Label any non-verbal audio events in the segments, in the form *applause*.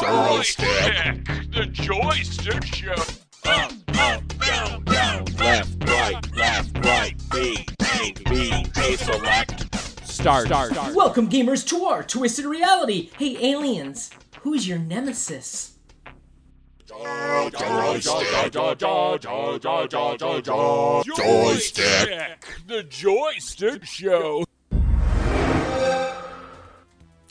Joystick! The Joystick Show! Up, up, down, down, left, right, left, right, B, A, B, A, select. Start. Start. Welcome, gamers, to our Twisted Reality. Hey, aliens, who's your nemesis? Joystick, joystick. Joystick! The Joystick Show!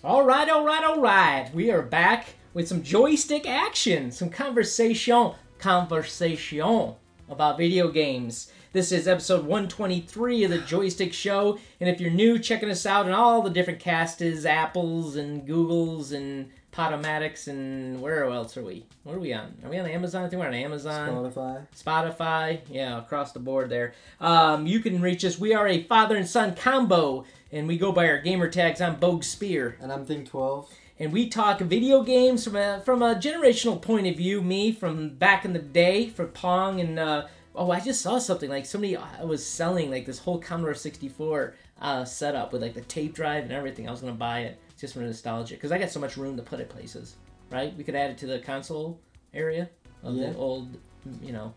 All right, all right, all right. We are back with some joystick action, some conversation, conversation about video games. This is episode 123 of the Joystick Show, and if you're new, checking us out on all the different castes, Apples and Googles and Podomatics and where else are we? What are we on? Are we on Amazon? I think we're on Amazon. Spotify. Spotify, yeah, across the board there. Um, you can reach us. We are a father and son combo, and we go by our gamer tags. I'm Bogue Spear, And I'm Think 12. and we talk video games from a from a generational point of view. Me from back in the day for Pong, and uh, oh, I just saw something like somebody uh, was selling like this whole Commodore 64 uh, setup with like the tape drive and everything. I was gonna buy it just for nostalgia because I got so much room to put it places. Right? We could add it to the console area of Yeah. the old, you know.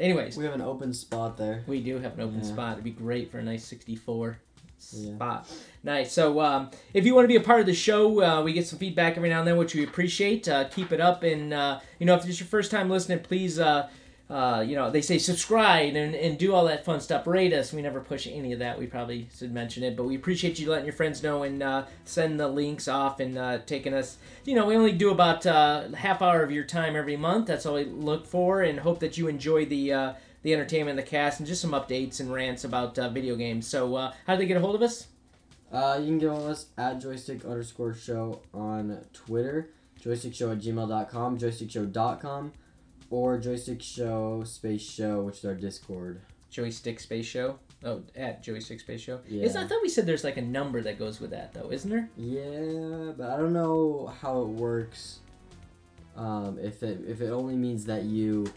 Anyways, We have an open spot there. we do have an open Yeah. spot. It'd be great for a nice 64 Yeah. spot. Nice. So, um, if you want to be a part of the show, uh, we get some feedback every now and then, which we appreciate. Uh, keep it up. And, uh, you know, if it's your first time listening, please, uh, uh, you know, they say subscribe and, and do all that fun stuff. Rate us. We never push any of that. We probably should mention it. But we appreciate you letting your friends know and uh, send the links off and taking us. You know, we only do about half hour of your time every month. That's all we look for and hope that you enjoy the. The entertainment, the cast, and just some updates and rants about uh, video games. So, uh, how do they get a hold of us? Uh, you can get on us at joystick underscore show on Twitter, joystickshow at gmail.com, joystickshow.com, or joystick show space show, which is our Discord. Joystick Space Show. Oh, at Joystick Space Show. Yeah. Is I thought we said there's like a number that goes with that though, isn't there? Yeah, but I don't know how it works. Um, if it if it only means that you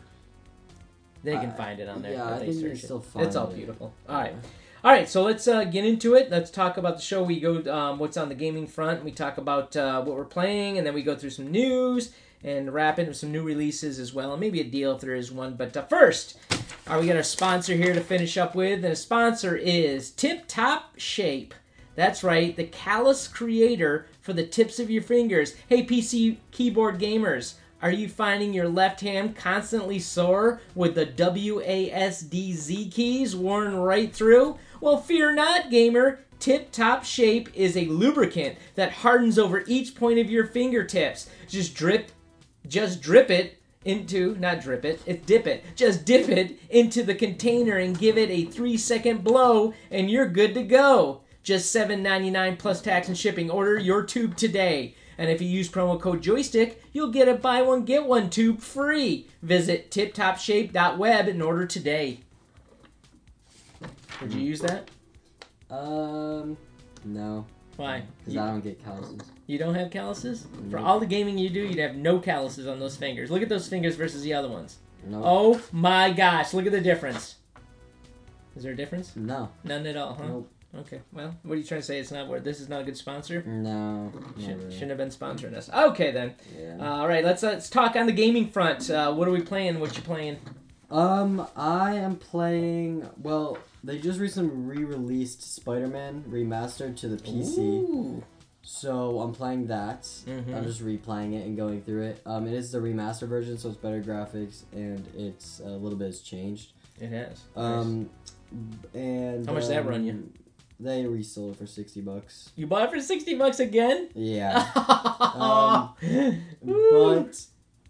They can find it on there. yeah, if I they search it. It's all it. beautiful. All right. All right, so let's uh, get into it. Let's talk about the show. We go um, what's on the gaming front. We talk about uh, what we're playing, and then we go through some news and wrap into some new releases as well, and maybe a deal if there is one. But uh, first, uh, we got our sponsor here to finish up with, and the sponsor is Tip Top Shape. That's right, the callus creator for the tips of your fingers. Hey, PC keyboard gamers. Are you finding your left hand constantly sore with the WASD keys worn right through? Well, fear not, gamer. Tip Top Shape is a lubricant that hardens over each point of your fingertips. Just drip, just drip it into, not drip it, it's dip it. Just dip it into the container and give it a three second blow, and you're good to go. Just $7.99 plus tax and shipping. Order your tube today. And if you use promo code joystick, you'll get a buy one get one tube free. Visit tiptopshape.web and order today. Would you use that? um no, Why? because I don't get calluses. you don't have calluses? For all the gaming you do, you'd have no calluses on those fingers. Look at those fingers versus the other ones. No, Oh my gosh, look at the difference. Is there a difference? no, None at all, huh? nope, Okay. Well, what are you trying to say? It's not worth. This is not a good sponsor. no, Should, really. Shouldn't have been sponsoring us. Okay then. Yeah. Uh, all right. Let's let's talk on the gaming front. Uh, what are we playing? What you playing? Um, I am playing. Well, they just recently re-released Spider-Man remastered to the PC, Ooh. so I'm playing that. Mm-hmm. I'm just replaying it and going through it. Um, it is the remaster version, so it's better graphics and it's a little bit has changed. It has. Um, and How much did that run you? They resold it for sixty bucks. You bought it for sixty bucks again? Yeah, *laughs* um, but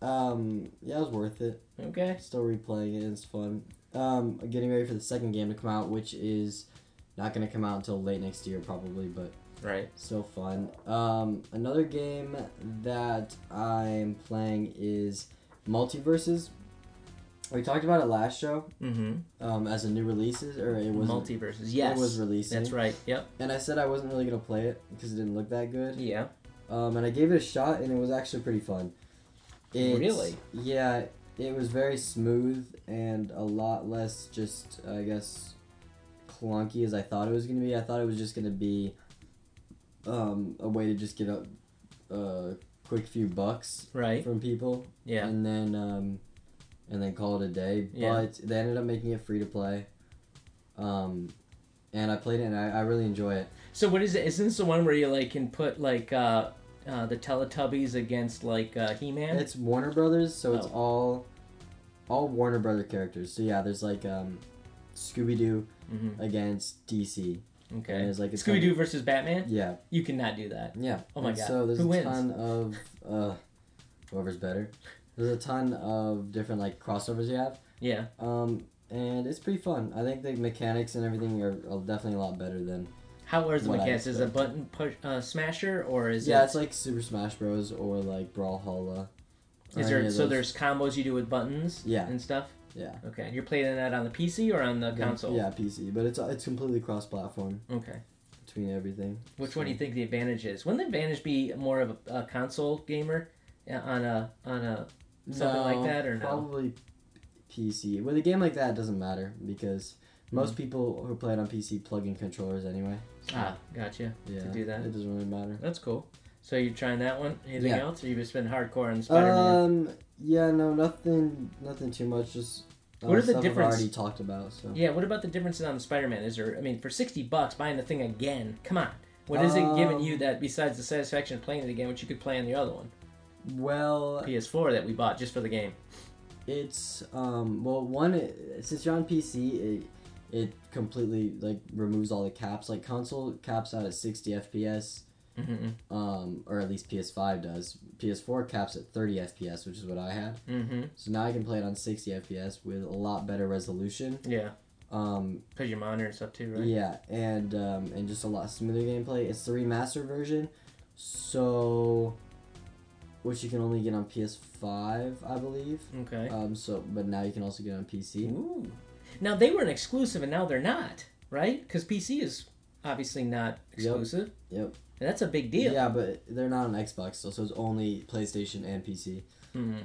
um, yeah, it was worth it. okay. Still replaying it. It's fun. Um, getting ready for the second game to come out, which is not gonna come out until late next year probably, but Right. still fun. Um, another game that I'm playing is MultiVersus. We talked about it last show Mm-hmm. um, as a new releases, or it was MultiVersus. Yes. It was releasing. That's right. Yep. And I said I wasn't really gonna play it because it didn't look that good. Yeah. Um, and I gave it a shot, and it was actually pretty fun. It's- Really? Yeah, it was very smooth and a lot less just, I guess, clunky as I thought it was gonna be. I thought it was just gonna be um, a way to just get a, a quick few bucks Right. from people, Yeah. and then um, and then call it a day. Yeah. But they ended up making it free to play. Um, and I played it, and I, I really enjoy it. So what is it? Isn't this the one where you like can put like uh, uh, the Teletubbies against like uh, He-Man? It's Warner Brothers, so it's Oh. all all Warner Brother characters. So yeah, there's like um, Scooby Doo Mhm. against DC. Okay. And it's like a Scooby Doo versus Batman. Yeah, You cannot do that. yeah. Oh my And God. So there's Who a wins? ton of uh, whoever's better. There's a ton of different like crossovers you have. Yeah. Um, and it's pretty fun. I think the mechanics and everything are, are definitely a lot better than. How are the mechanics? Is it a button push uh, smasher or is yeah, it? it's like Super Smash Bros. or like Brawlhalla. or Is there so there's combos you do with buttons? Yeah. And stuff. Yeah. Okay. You're playing that on the PC or on the Yeah, console? Yeah, PC, but it's it's completely cross-platform Okay. between everything. Which one do you think the advantage is? Wouldn't the advantage be more of a, a console gamer uh, on a on a something like that or no? Probably PC. With a game like that, it doesn't matter because Hmm. most people who play it on PC plug in controllers anyway. ah, gotcha. Yeah, to do that. It doesn't really matter. That's cool. So you're trying that one? Anything Yeah. else, or you just been hardcore on Spider-Man? Um, yeah, no, nothing, nothing too much. Just uh, What are the stuff difference- I've already talked about. So yeah. What about the differences on Spider-Man? Is there? I mean, for sixty bucks, buying the thing again? Come on. What is it giving Um, you that besides the satisfaction of playing it again, which you could play on the other one, well, PS4 that we bought just for the game? it's um, well, one it- since you're on PC, it it completely like removes all the caps. Like console caps out at 60 FPS. Mm-hmm. um, or at least PS5 does. PS4 caps at 30 FPS, which is what I had. Mm-hmm. So now I can play it on 60 FPS with a lot better resolution. Yeah. Um, Because your monitor and stuff too, right? Yeah, and um, and just a lot smoother gameplay. It's the remastered version, so which you can only get on PS5, I believe. Okay. Um, so but now you can also get on PC. Ooh. Now they were an exclusive, and now they're not, right? Because PC is obviously not exclusive. Yep. And that's a big deal. Yeah, but they're not on Xbox still, so it's only PlayStation and PC. Mhm.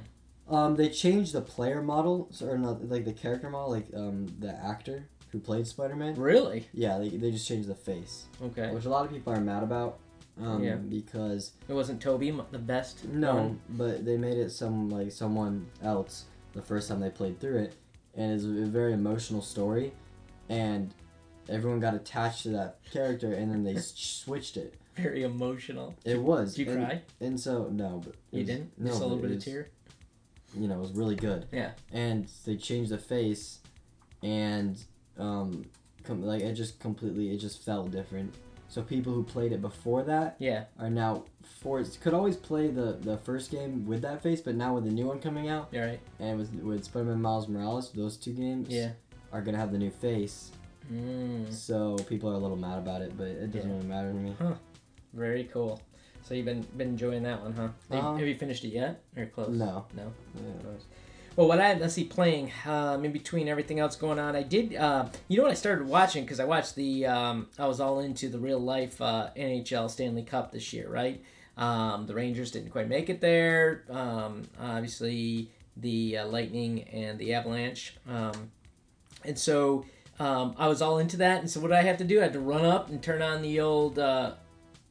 Um, they changed the player model, so, or not like the character model, like um the actor who played Spider Man. Really? Yeah, they, they just changed the face, Okay. which a lot of people are mad about. Um, Yeah. because It wasn't Toby the best. no, one? but they made it some like someone else the first time they played through it, and it's a very emotional story, and everyone got attached to that character, and then they *laughs* switched it. Very emotional. It was. Did you and, cry? And so no, but You was- didn't? No, Just a little it bit of tear. you know, it was really good. Yeah. And they changed the face, and um, com- like it just completely, it just felt different. So people who played it before that Yeah. are now forced could always play the the first game with that face, but now with the new one coming out You're right. and with with Spider-Man Miles Morales, those two games Yeah. are gonna have the new face. Mm, So people are a little mad about it, but it doesn't Yeah. really matter to me. Huh. very cool. So you've been been enjoying that one, huh? Have, Um, have you finished it yet? Or close? No. No. Yeah. Well, what I let's see playing um, in between everything else going on, I did. Uh, you know what I started watching because I watched the. Um, I was all into the real life uh, NHL Stanley Cup this year, right? Um, the Rangers didn't quite make it there. Um, obviously, the uh, Lightning and the Avalanche, um, and so I was all into that. And so what I have to do? I had to run up and turn on the old uh,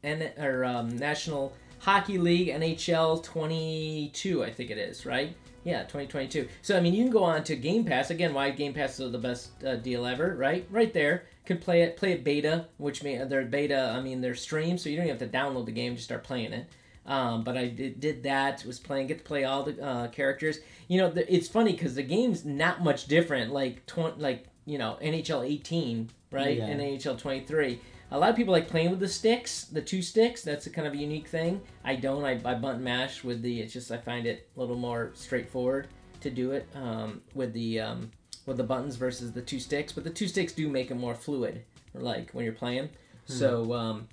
N- or National Hockey League NHL 22, I think it is, right? Yeah, 2022. So I mean, you can go on to Game Pass again. Why Game Pass is the best uh, deal ever, right? Right there, could play it, play it beta, which mean their beta. I mean, their stream, so you don't even have to download the game, just start playing it. Um, but I did, did that. Was playing, get to play all the uh, characters. You know, the, it's funny because the game's not much different. Like twenty, like you know, NHL 18, right, Yeah. and NHL 23. A lot of people like playing with the sticks, the two sticks. That's a kind of a unique thing. I don't. I, I button mash with the. It's just I find it a little more straightforward to do it um, with the um, with the buttons versus the two sticks. But the two sticks do make it more fluid, like when you're playing. So um,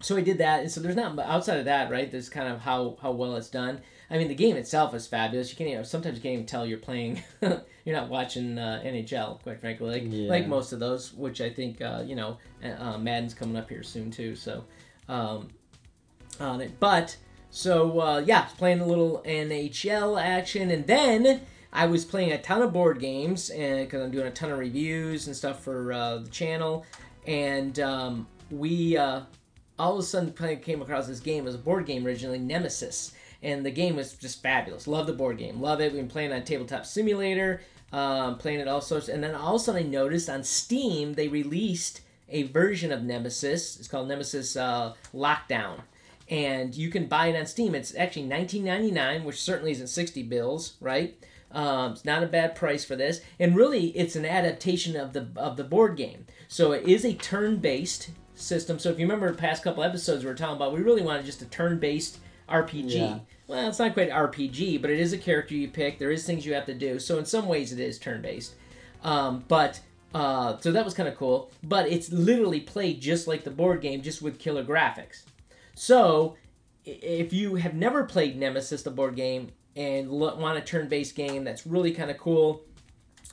so I did that, and so there's not outside of that, right? There's kind of how how well it's done. I mean, the game itself is fabulous. You can't even, sometimes you can't even tell you're playing. *laughs* you're not watching uh, NHL, quite frankly, like Yeah. like most of those. Which I think uh, you know, uh, Madden's coming up here soon too. So, um, on it, but so uh, yeah, playing a little NHL action, and then I was playing a ton of board games, and because I'm doing a ton of reviews and stuff for uh, the channel, and um, we. Uh, all of a sudden came across this game. It was a board game originally, Nemesis, and the game was just fabulous. Love the board game, love it. We've been playing on Tabletop Simulator, um, playing it all sorts, and then all of a sudden I noticed on Steam they released a version of Nemesis. It's called Nemesis uh, Lockdown. And you can buy it on Steam. It's actually 19.99, which certainly isn't 60 bills, right? Um, it's not a bad price for this, and really, it's an adaptation of the of the board game. So it is a turn-based system. So if you remember the past couple episodes, we were talking about we really wanted just a turn-based RPG. Yeah. Well, it's not quite RPG, but it is a character you pick. There is things you have to do. So in some ways, it is turn-based. Um, but uh, so that was kind of cool. But it's literally played just like the board game, just with killer graphics. So if you have never played Nemesis, the board game, and want a turn-based game that's really kind of cool,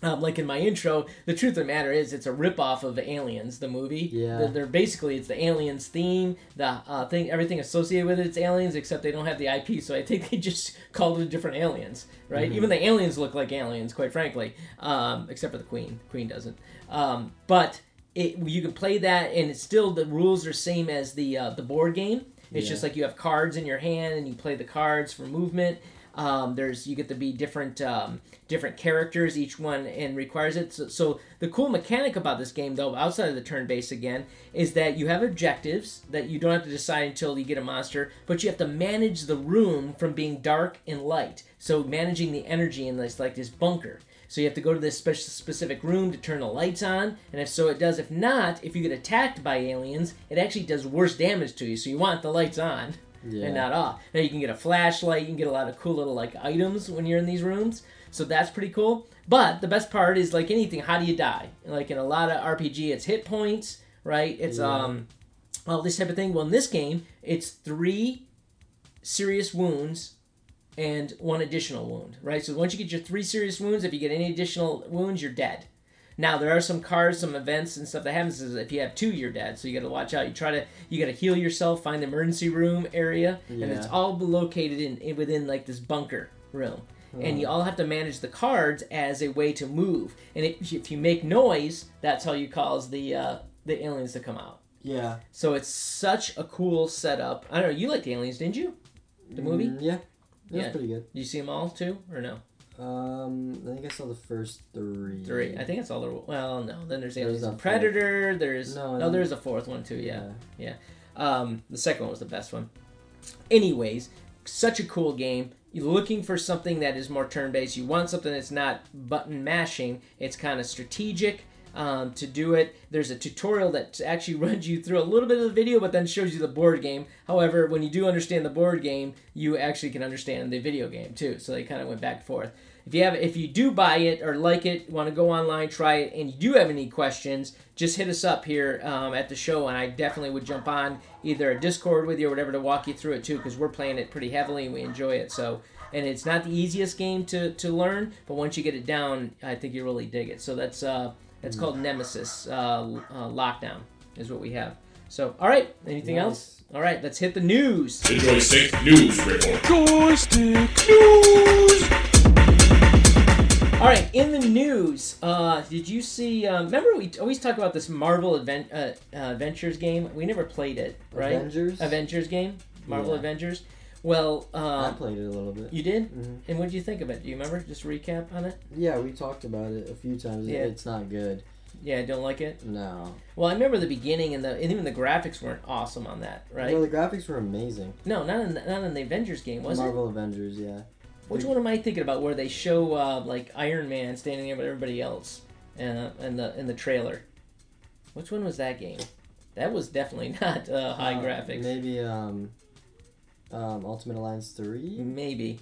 um, like in my intro, the truth of the matter is it's a ripoff of Aliens, the movie. Yeah. They're, they're basically it's the Aliens theme, the uh, thing, everything associated with it, it's Aliens, except they don't have the IP, so I think *laughs* they just called it different Aliens, right? Even the aliens look like aliens, quite frankly, um, except for the Queen. Queen doesn't. Um, but it, you can play that, and it's still the rules are same as the uh, the board game. It's Yeah. just like you have cards in your hand, and you play the cards for movement. Um, there's you get to be different um, different characters each one and requires it. So, so the cool mechanic about this game, though, outside of the turn base again, is that you have objectives that you don't have to decide until you get a monster, but you have to manage the room from being dark and light. So managing the energy in this like this bunker. So you have to go to this spe- specific room to turn the lights on, and if so, it does. If not, if you get attacked by aliens, it actually does worse damage to you. So you want the lights on *laughs* Yeah. and not off. Now you can get a flashlight, you can get a lot of cool little like items when you're in these rooms. So that's pretty cool. But the best part is like anything, how do you die? Like in a lot of RPG, it's hit points, right? It's Yeah. um all this type of thing. Well, in this game, it's three serious wounds and one additional wound, right? So once you get your three serious wounds, if you get any additional wounds, you're dead. Now there are some cards, some events and stuff that happens is if you have two, you're dead. So you got to watch out. You try to you got to heal yourself, find the emergency room area, and it's all located in, in within like this bunker room. And you all have to manage the cards as a way to move. And if, if you make noise, that's how you cause the uh, the aliens to come out. Yeah. So it's such a cool setup. I don't know. You liked Aliens, didn't you? The movie? Mm, yeah. It Yeah. pretty good. Did you see them all too, or no? Um, I think I saw the first three. Three. I think it's all the. Well, no. Then there's Aliens and fourth. Predator. There's No, no. There's a fourth one too. Yeah. Yeah. Um, the second one was the best one. Anyways, such a cool game. You're looking for something that is more turn-based. You want something that's not button mashing. It's kind of strategic. Um, to do it, there's a tutorial that actually *laughs* runs you through a little bit of the video, but then shows you the board game. However, when you do understand the board game, you actually can understand the video game too. So they kind of went back and forth. If you have, if you do buy it or like it, want to go online, try it, and you do have any questions, just hit us up here um, at the show, and I definitely would jump on either a Discord with you or whatever to walk you through it too, because we're playing it pretty heavily and we enjoy it. So, and it's not the easiest game to to learn, but once you get it down, I think you really dig it. So that's uh, that's called Nemesis uh, uh, Lockdown is what we have. So, all right, anything Nice. else? All right, let's hit the news. The Joystick News Report. Joystick News. All right, in the news, uh, did you see? Um, remember, we always talk about this Marvel Advent, uh, uh, Adventures game. We never played it, right? Avengers. Avengers game, Marvel Yeah. Avengers. Well, I uh, played it a little bit. you did. Mhm. And what did you think of it? Do you remember? Just recap on it. Yeah, we talked about it a few times. Yeah. It's not good. Yeah, I don't like it. No. Well, I remember the beginning and the and even the graphics weren't awesome on that, right? No, the graphics were amazing. No, not in the, not in the Avengers game, was it? Marvel Avengers, yeah. Which one am I thinking about? Where they show uh, like Iron Man standing there with everybody else, uh, in the in the trailer. Which one was that game? That was definitely *laughs* not uh, high Uh, graphics. Maybe um, um, Ultimate Alliance three. Maybe,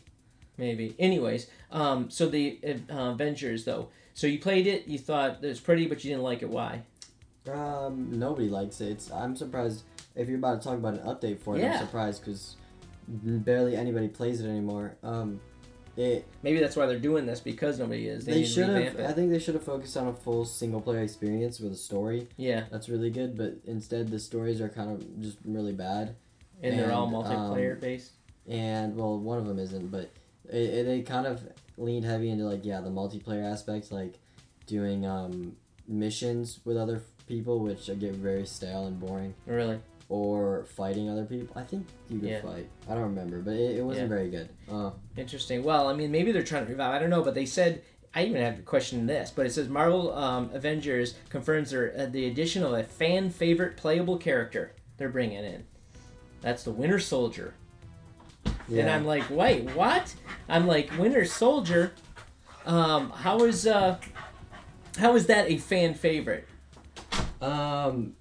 maybe. Anyways, um, so the uh, Avengers though. So you played it. You thought it was pretty, but you didn't like it. Why? Um, nobody likes it. It's, I'm surprised if you're about to talk about an update for it. Yeah. I'm surprised because barely anybody plays it anymore. Um, it Maybe that's why they're doing this because nobody is. They, they should have. I think they should have focused on a full single player experience with a story. Yeah, That's really good, but instead the stories are kind of just really bad. and they're all multiplayer um, based. And well, one of them isn't, but it, it, they kind of leaned heavy into like yeah the multiplayer aspects, like doing um, missions with other people, which I get very stale and boring. Really? Or fighting other people. I think you could Yeah. fight. I don't remember, but it, it wasn't Yeah. very good. Uh, Interesting. Well, I mean, maybe they're trying to revive. I don't know, but they said I even have a question in this, but it says Marvel um, Avengers confirms their, uh, the addition of a fan favorite playable character they're bringing in. That's the Winter Soldier. yeah. And I'm like, wait, what? I'm like, Winter Soldier. Um, how is uh, how is that a fan favorite? um,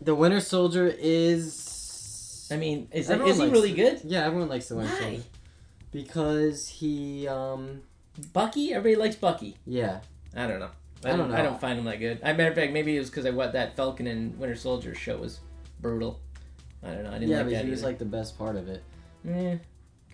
the Winter Soldier is. I mean, is, Everyone is he really it. good? Yeah, everyone likes the Winter Why? Soldier because he. um Bucky? Everybody likes Bucky. Yeah, I don't know. I, I don't, don't I don't find him that good. I matter of fact, maybe it was because I what that Falcon and Winter Soldier show was brutal. I don't know. I didn't yeah, like but that he was like the best part of it. Kinda.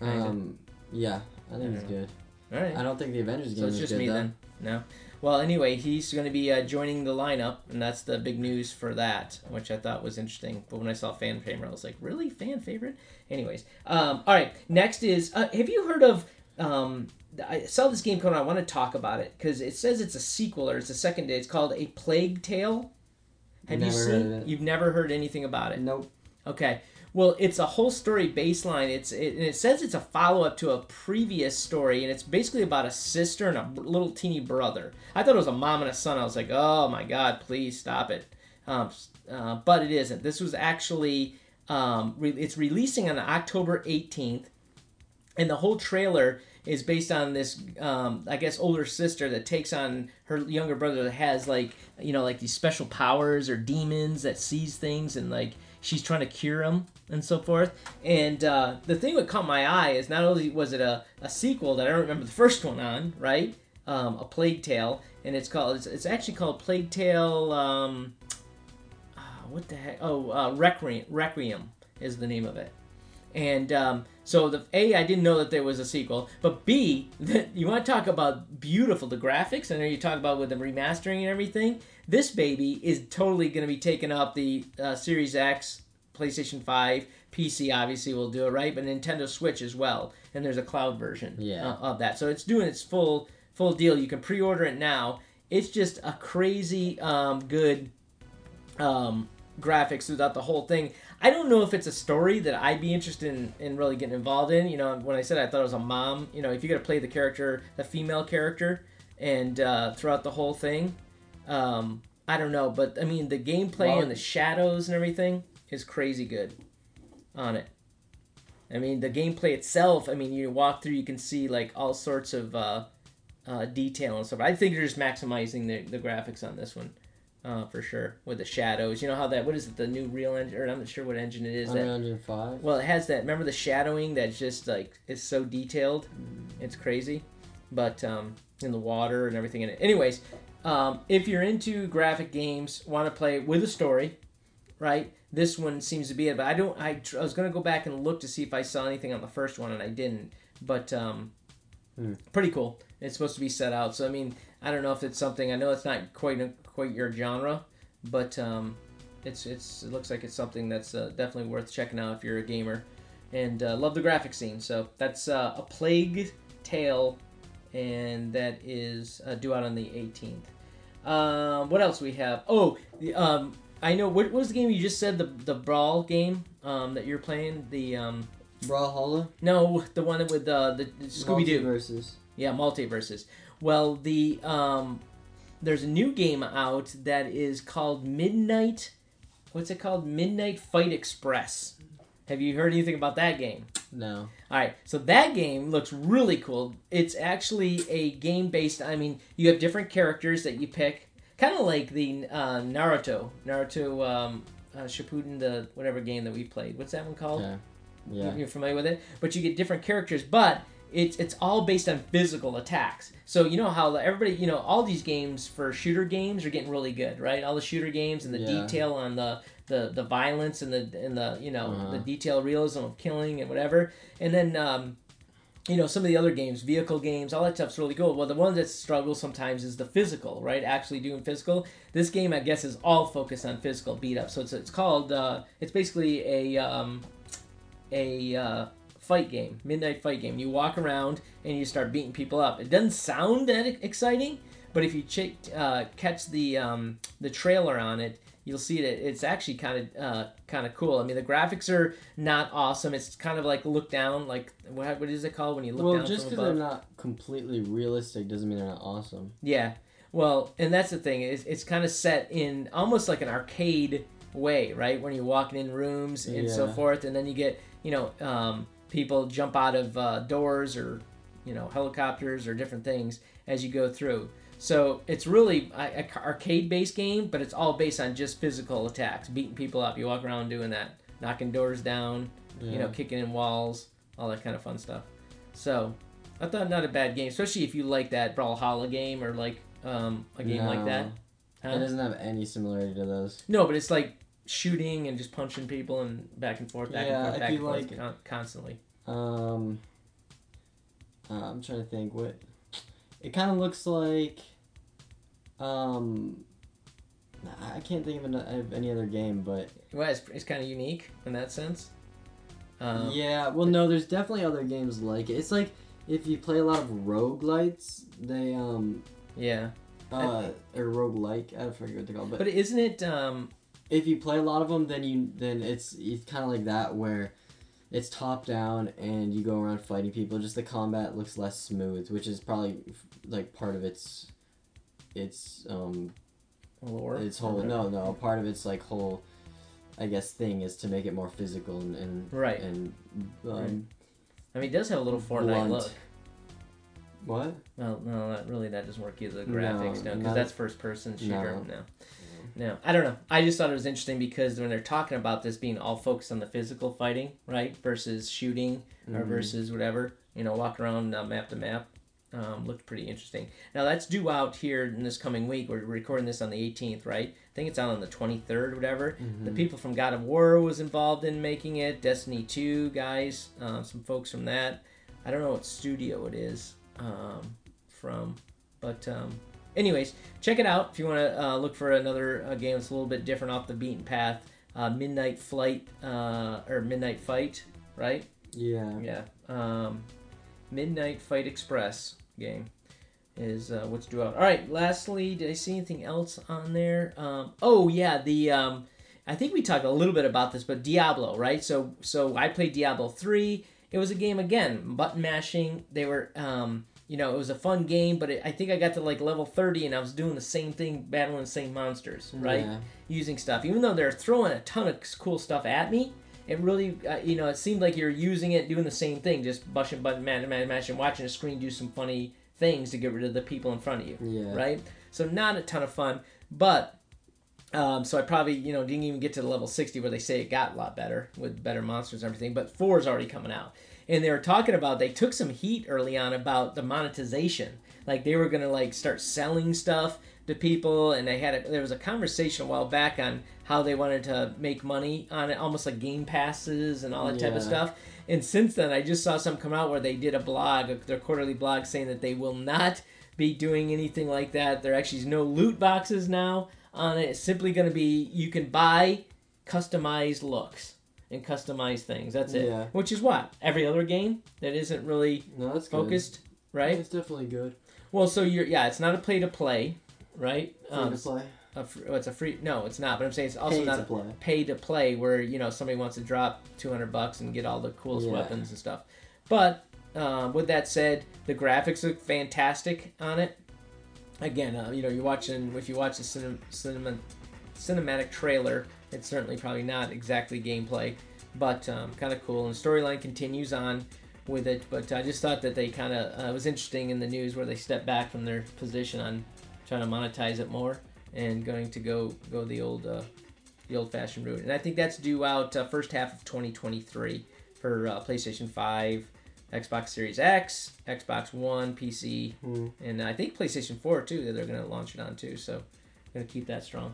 Um, yeah, I think it's Yeah. good. all right. I don't think the Avengers game So it's just good me though. then. No. Well, anyway, he's going to be uh, joining the lineup, and that's the big news for that, which I thought was interesting. But when I saw fan favorite, I was like, really fan favorite? Anyways, um, all right. Next is, uh, have you heard of? Um, I saw this game coming. out. I want to talk about it because it says it's a sequel or it's a second day. It's called A Plague Tale. Have you Never heard seen? You've never heard anything about it. Nope. Okay. Well, it's a whole story baseline. It's it, and it says it's a follow up to a previous story, and it's basically about a sister and a little teeny brother. I thought it was a mom and a son. I was like, oh my god, please stop it. Um, uh, but it isn't. This was actually um, re- it's releasing on October eighteenth, and the whole trailer is based on this um, i guess older sister that takes on her younger brother that has like you know like these special powers or demons that sees things and like she's trying to cure them and so forth. And uh, the thing that caught my eye is not only was it a, a sequel that i don't remember the first one on right? Um, a plague tale and it's called it's, it's actually called plague tale um, ah, what the heck? Oh uh, requiem requiem is the name of it and um, so the A, I didn't know that there was a sequel, but B, that *laughs* you want to talk about beautiful the graphics. I know you talk about with the remastering and everything. This baby is totally going to be taking up the uh, Series X, PlayStation Five, PC. Obviously, will do it right, but Nintendo Switch as well. And there's a cloud version Yeah. uh, of that, so it's doing its full full deal. You can pre-order it now. It's just a crazy um, good um, graphics throughout the whole thing. I don't know if it's a story that I'd be interested in, in really getting involved in. You know, when I said I thought it was a mom, you know, if you're gonna play the character, the female character, and uh, throughout the whole thing, um, I don't know, but I mean the gameplay and the shadows and everything is crazy good on it. I mean the gameplay itself. I mean you walk through, you can see like all sorts of uh, uh, detail and stuff. I think they're just maximizing the, the graphics on this one. Uh, for sure, with the shadows. You know how that? What is it? The Unreal Engine, or I'm not sure what engine it is. That Engine Five. well, it has that. Remember the shadowing that's just like it's so detailed. It's crazy, but um, in the water and everything in it. Anyways, um, if you're into graphic games, want to play with a story, right? This one seems to be it. But I don't. I, tr- I was gonna go back and look to see if I saw anything on the first one, and I didn't. But um, Hmm. pretty cool. It's supposed to be set out. So I mean, I don't know if it's something. I know it's not quite quite your genre, but um, it's it's it looks like it's something that's uh, definitely worth checking out if you're a gamer and uh, love the graphic scene. So that's uh, a Plague Tale, and that is uh, due out on the 18th. Um, what else we have? Oh, the, um, I know. What was the game you just said? The the brawl game um, that you're playing. The um, Brawlhalla. no, the one with uh, the, the Scooby Doo. Versus. Yeah, MultiVersus. Well, the um, there's a new game out that is called Midnight. What's it called? Midnight Fight Express. Have you heard anything about that game? No. All right, so that game looks really cool. It's actually a game based. I mean, you have different characters that you pick, kind of like the uh, Naruto, Naruto um, uh, Shippuden, the whatever game that we played. What's that one called? Yeah. Yeah. You're familiar with it, but you get different characters, but it's it's all based on physical attacks. So you know how everybody, you know, all these games for shooter games are getting really good, right? All the shooter games and the Yeah. detail on the the the violence and the and the you know Uh-huh. the detail realism of killing and whatever, and then. um you know some of the other games vehicle games all that stuff's really cool well the one that struggles sometimes is the physical right actually doing physical this game i guess is all focused on physical beat up so it's, it's called uh, it's basically a um, a uh, fight game, midnight fight game. You walk around and you start beating people up. It doesn't sound that exciting, but if you check, uh, catch the um, the trailer on it, you'll see that it's actually kind of uh, kind of cool. I mean, the graphics are not awesome. It's kind of like look down, like what, what is it called when you look well, down just because they're not completely realistic doesn't mean they're not awesome. Yeah. Well, and that's the thing. It's, it's kind of set in almost like an arcade way, right? When you're walking in rooms and so forth, and then you get, you know, um, people jump out of uh, doors or, you know, helicopters or different things as you go through. So it's really a, a arcade-based game, but it's all based on just physical attacks, beating people up. You walk around doing that, knocking doors down, you know, kicking in walls, all that kind of fun stuff. So I thought not a bad game, especially if you like that Brawlhalla game or like um, a game like that. Huh? It doesn't have any similarity to those. No, but it's like shooting and just punching people and back and forth, back Yeah, and forth, back and forth like- con- constantly. Um, uh, I'm trying to think what. It kind of looks like. Um, I can't think of, an, of any other game, but Well, it's, it's kind of unique in that sense. Um, yeah. Well, no, there's definitely other games like it. It's like if you play a lot of roguelites, they um yeah. uh or roguelike, I forget what they're called, but, But isn't it? Um, if you play a lot of them, then you then it's it's kind of like that where it's top down and you go around fighting people. Just the combat looks less smooth, which is probably like part of its its um lore. its whole no no part of its like whole I guess thing is to make it more physical and, and Right. and um, Right. I mean, it does have a little Fortnite Blunt. look. what Well, no, that really that doesn't work either. The graphics, no, because not- that's first person shooter. No. No. No, I don't know. I just thought it was interesting because when they're talking about this being all focused on the physical fighting, right, versus shooting or Mhm. versus whatever, you know, walk around uh, map to map, um, looked pretty interesting. Now that's due out here in this coming week. We're recording this on the 18th, right? I think it's out on the 23rd, whatever. The Mhm. people from God of War was involved in making it. Destiny 2 guys, um, some folks from that. I don't know what studio it is um, from, but um, anyways, check it out if you want to uh, look for another uh, game that's a little bit different off the beaten path. Uh, Midnight Flight uh, or Midnight Fight, right? yeah Yeah. Um, Midnight Fight Express game is uh, what's due out. All right. Lastly, did I see anything else on there? Um, oh yeah, the um, I think we talked a little bit about this, but Diablo, right? So so I played Diablo three. It was a game again, button mashing. They were um, you know, it was a fun game, but it, I think I got to like level thirty and I was doing the same thing, battling the same monsters, right? Yeah. using stuff. Even though they're throwing a ton of cool stuff at me, it really, uh, you know, it seemed like you're using it, doing the same thing, just bushing button, man, man, and watching the screen do some funny things to get rid of the people in front of you, Yeah. right? So not a ton of fun, but. Um, so I probably, you know, didn't even get to the level 60 where they say it got a lot better with better monsters and everything, but 4 is already coming out. And they were talking about, they took some heat early on about the monetization. Like they were going to like start selling stuff to people and they had a, there was a conversation a while back on how they wanted to make money on it almost like game passes and all that type of stuff. And since then i just saw some come out where they did a blog their quarterly blog saying that they will not be doing anything like that. There actually is no loot boxes now on it. It's simply going to be you can buy customized looks and customize things that's it Yeah. which is what every other game that isn't really No, that's good. focused right It's definitely good. well so you're yeah it's not a play to play right Free to play. a oh, it's a free. No, it's not. But I'm saying it's also Pay not a play. pay to play where you know somebody wants to drop 200 bucks and get all the coolest Yeah. weapons and stuff. But um, with that said, the graphics look fantastic on it. Again, uh, you know, you're watching if you watch the cinem- cinema, cinematic trailer, it's certainly probably not exactly gameplay, but um, kind of cool. And the storyline continues on with it. But I just thought that they kind of uh, was interesting in the news where they stepped back from their position on trying to monetize it more and going to go go the old uh, the old fashioned route. And I think that's due out uh, first half of 2023 for uh, PlayStation 5, Xbox Series X, Xbox One, PC, Hmm. and I think PlayStation 4 too. That they're going to launch it on too. So going to keep that strong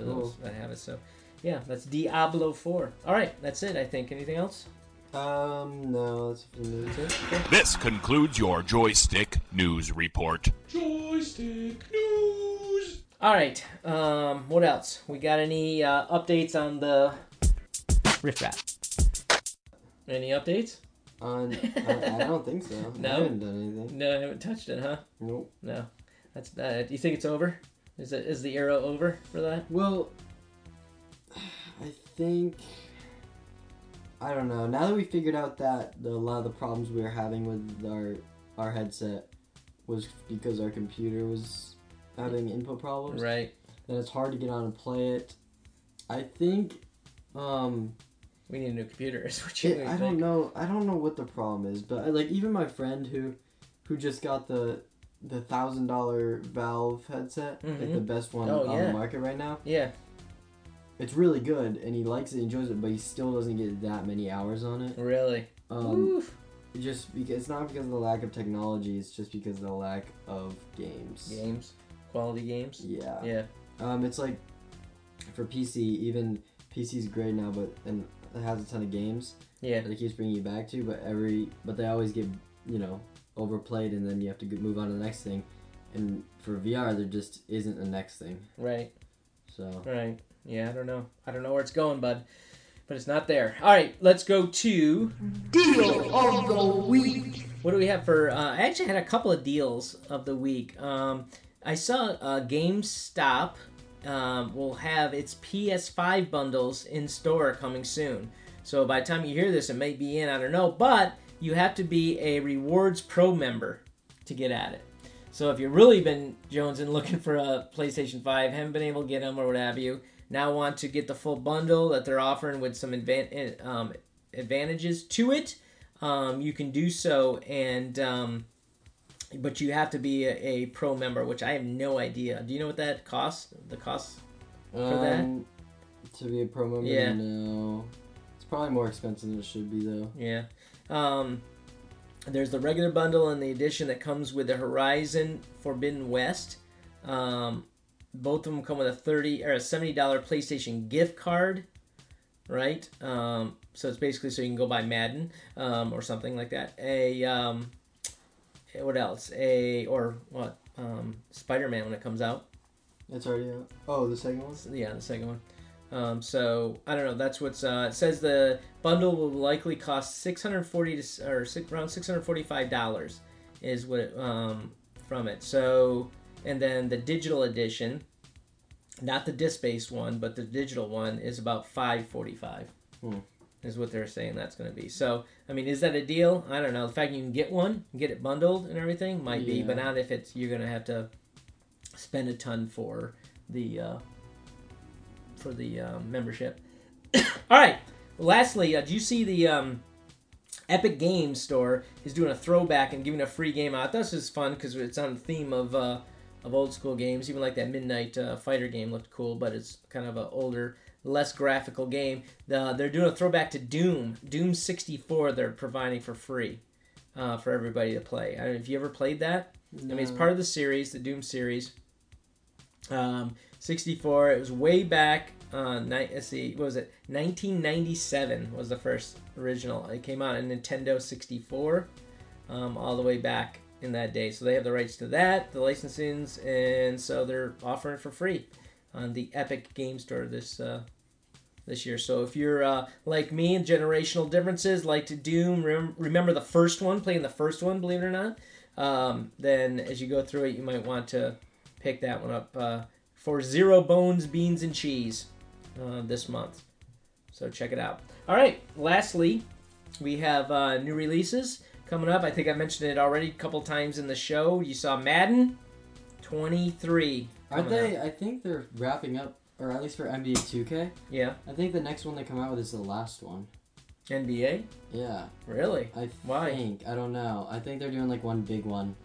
for those that have it. So yeah, that's Diablo 4. All right, that's it. I think. Anything else? Um, no, that's for the news. This concludes your joystick news report. Joystick News. All right. Um, what else? We got any uh, updates on the Rift Rap? Any updates? On, I, I don't think so. *laughs* No? I haven't done anything. No, I haven't touched it, huh? Nope. No. That's that. Do you think it's over? Is it is the era over for that? Well, I think I don't know. Now that we figured out that the, a lot of the problems we were having with our our headset was because our computer was having input problems, Right. then it's hard to get on and play it. I think um We need a new computer. *laughs* Is what you it, I think. don't know. I don't know what the problem is, but like even my friend who who just got the the thousand dollar Valve headset, like Mhm. the best one Oh, on yeah. the market right now. Yeah. It's really good, and he likes it, enjoys it, but he still doesn't get that many hours on it. Really. Um, Oof. just because it's not because of the lack of technology, it's just because of the lack of games. Games. Quality games. Yeah. Yeah. Um, it's like for PC, even PC's great now, but and it has a ton of games Yeah. that it keeps bringing you back to, but every but they always get you know overplayed, and then you have to move on to the next thing. And for VR, there just isn't a next thing. Right. So Right. Yeah. I don't know. I don't know where it's going, bud. But it's not there. All right. Let's go to Deal of the week. What do we have for? Uh, I actually had a couple of deals of the week. Um, I saw uh, GameStop um, will have its PS5 bundles in store coming soon. So by the time you hear this, it may be in. I don't know, but you have to be a Rewards Pro member to get at it. So if you've really been jonesing *laughs* looking for a PlayStation 5, haven't been able to get them or what have you, now want to get the full bundle that they're offering with some advan- um, advantages to it, um, you can do so. And um, but you have to be a, a pro member, which I have no idea. Do you know what that costs? The cost? For that? um, to be a pro member, Yeah. no, it's probably more expensive than it should be though. Yeah. Um, there's the regular bundle and the edition that comes with the Horizon Forbidden West. Um, both of them come with a thirty or a seventy dollar PlayStation gift card, right? Um, so it's basically so you can go buy Madden um, or something like that. A um, what else? A or what? Um, Spider Man when it comes out. It's already out. Oh, the second one. Yeah, the second one. Um, so I don't know. That's what's. Uh, it says the bundle will likely cost six hundred forty to or six, around six hundred forty-five dollars is what um, from it. So and then the digital edition, not the disc-based one, but the digital one is about five forty-five. Hmm. Is what they're saying that's going to be. So I mean, is that a deal? I don't know. The fact you can get one, get it bundled and everything might be, but not if it's you're going to have to spend a ton for the. Uh, for the um, membership. *coughs* All right. Lastly, uh, do you see the um, Epic Games Store is doing a throwback and giving a free game out? This is fun because it's on the theme of uh, of old school games. Even like that Midnight uh, Fighter game looked cool, but it's kind of an older, less graphical game. The, they're doing a throwback to Doom, Doom 64. They're providing for free uh, for everybody to play. I don't know if you ever played that. I mean, it's part of the series, the Doom series. Um, 64. It was way back. Uh, ni- let's see, what was it? 1997 was the first original. It came out on Nintendo 64, um, all the way back in that day. So they have the rights to that, the licensings, and so they're offering it for free on the Epic Game Store this uh, this year. So if you're uh, like me generational differences, like to Doom, rem- remember the first one, playing the first one, believe it or not, um, then as you go through it, you might want to pick that one up uh, for zero bones, beans, and cheese uh, this month. So check it out. All right. Lastly, we have uh, new releases coming up. I think I mentioned it already a couple times in the show. You saw Madden 23. Aren't they? out. I think they're wrapping up, or at least for NBA 2K. Yeah. I think the next one they come out with is the last one. NBA? Yeah, Really? I Why? think. I don't know. I think they're doing like one big one.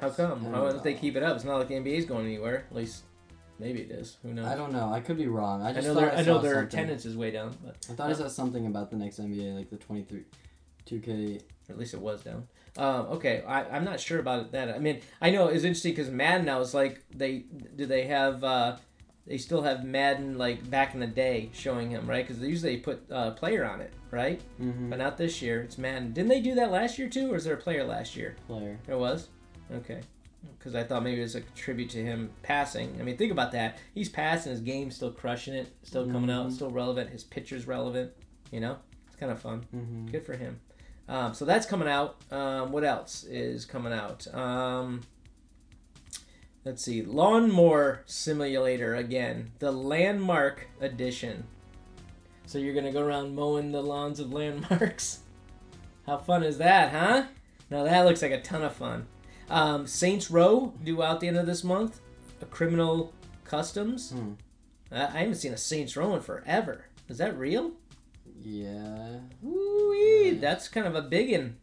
How come? How don't they keep it up? It's not like the NBA's going anywhere. At least, maybe it is. Who knows? I don't know. I could be wrong. I I just know thought their I, I know saw their something. attendance is way down, but I thought I saw something about the next NBA, like the 23, 2K. or at least it was down. Um, okay, I, I'm not sure about that. I mean, I know it's interesting because Madden now is like they do they have uh, they still have Madden like back in the day showing him right because usually they put uh, player on it right, Mm-hmm. but not this year. It's Madden. Didn't they do that last year too, or is there a player last year? Player. There was. Okay. Because I thought maybe it was a tribute to him passing. I mean, think about that. He's passing, his game's still crushing it, still coming out, Mhm. still relevant. His pitcher's relevant. You know, it's kind of fun. Mm-hmm. Good for him. Um, so that's coming out. Um, what else is coming out? Um, let's see, Lawnmower Simulator again, the Landmark Edition. So you're gonna go around mowing the lawns of landmarks. *laughs* How fun is that, huh? Now that looks like a ton of fun. Um, Saints Row due out the end of this month. A Criminal Customs. Hmm. I I haven't seen a Saints Row in forever. Is that real? Yeah. Woo-wee, Yeah. that's kind of a biggin,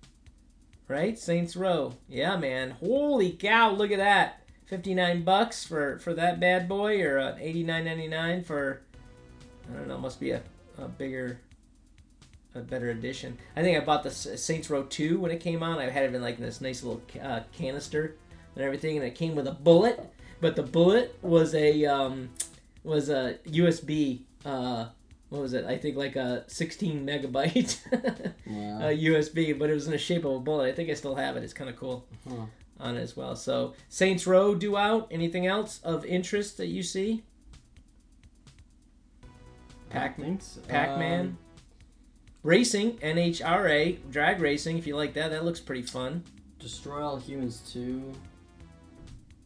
right? Saints Row. Yeah, man. Holy cow! Look at that. Fifty-nine bucks for for that bad boy, or uh, eighty-nine ninety-nine for I don't know. Must be a, a bigger, a better edition. I think I bought the Saints Row two when it came out. I had it in like this nice little uh, canister and everything, and it came with a bullet. But the bullet was a um, was a USB. Uh, what was it? I think like a 16 megabyte *laughs* Wow. uh, USB, but it was in the shape of a bullet. I think I still have it. It's kind of cool Huh. on it as well. So Saints Row due out. Anything else of interest that you see? Pac- I think so. Pac-Man. Um, Racing, NHRA, drag racing. If you like that, that looks pretty fun. Destroy All Humans 2.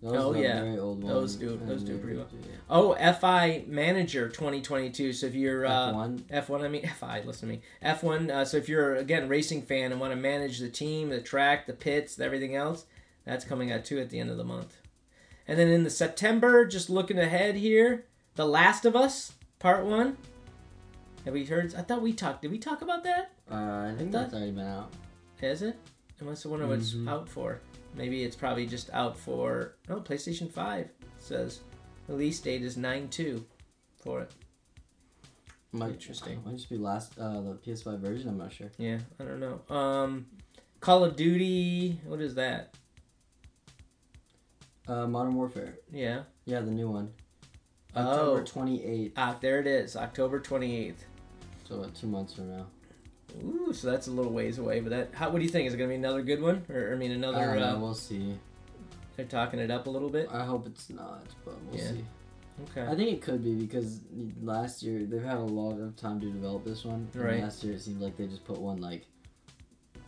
Those Oh, yeah. Very old Those do- those do pretty well. yeah. Oh, FI Manager 2022. So if you're uh, F1. F1, I mean *laughs* F1. Listen to me. F1. Uh, so if you're again a racing fan and want to manage the team, the track, the pits, everything else, that's coming out too at the end of the month. And then in the September, just looking ahead here, The Last of Us Part One. Have we heard? I thought we talked. Did we talk about that? Uh, I think thought- that's already been out. Is it? I must wonder what it's Mhm. out for. Maybe it's probably just out for. Oh, PlayStation Five it says release date is nine two for it. Might, Interesting. Might just be last uh, the PS5 version. I'm not sure. Yeah, I don't know. Um, Call of Duty. What is that? Uh, Modern Warfare. Yeah. Yeah, the new one. Oh. October 28th. Ah, there it is. October twenty eighth. So what, two months from now. Ooh, so that's a little ways away. But that, how? What do you think? Is it gonna be another good one, or I mean, another? know. Uh, We'll see. they're talking it up a little bit. I hope it's not, but we'll Yeah. see. Okay. I think it could be because last year they've had a lot of time to develop this one. Right. Last year it seemed like they just put one like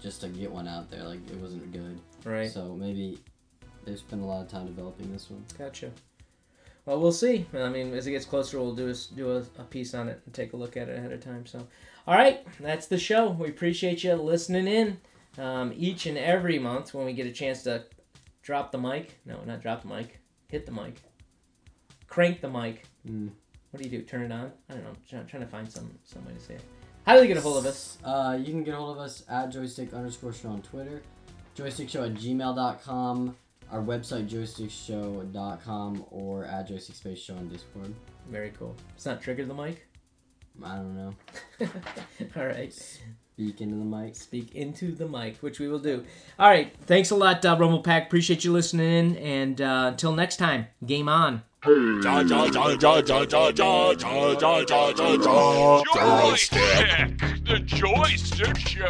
just to get one out there. Like it wasn't good. Right. So maybe they've spent a lot of time developing this one. Gotcha. Well, we'll see. I mean, as it gets closer, we'll do a, do a, a piece on it and take a look at it ahead of time. So, all right, that's the show. We appreciate you listening in um, each and every month when we get a chance to drop the mic. No, not drop the mic. Hit the mic. Crank the mic. Mm. What do you do? Turn it on? I don't know. Trying, trying to find some some way to say it. How do they get a hold of us? Uh, you can get a hold of us at joystick underscore show on Twitter, joystickshow at gmail.com, our website joystickshow.com or at joystickspaceshow on Discord. Very cool. It's not trigger the mic. I don't know. *laughs* All right. Speak into the mic. Speak into the mic, which we will do. All right. Thanks a lot, uh, Rumble Pack. Appreciate you listening. And uh, until next time, game on. Joystick. The Joystick Show.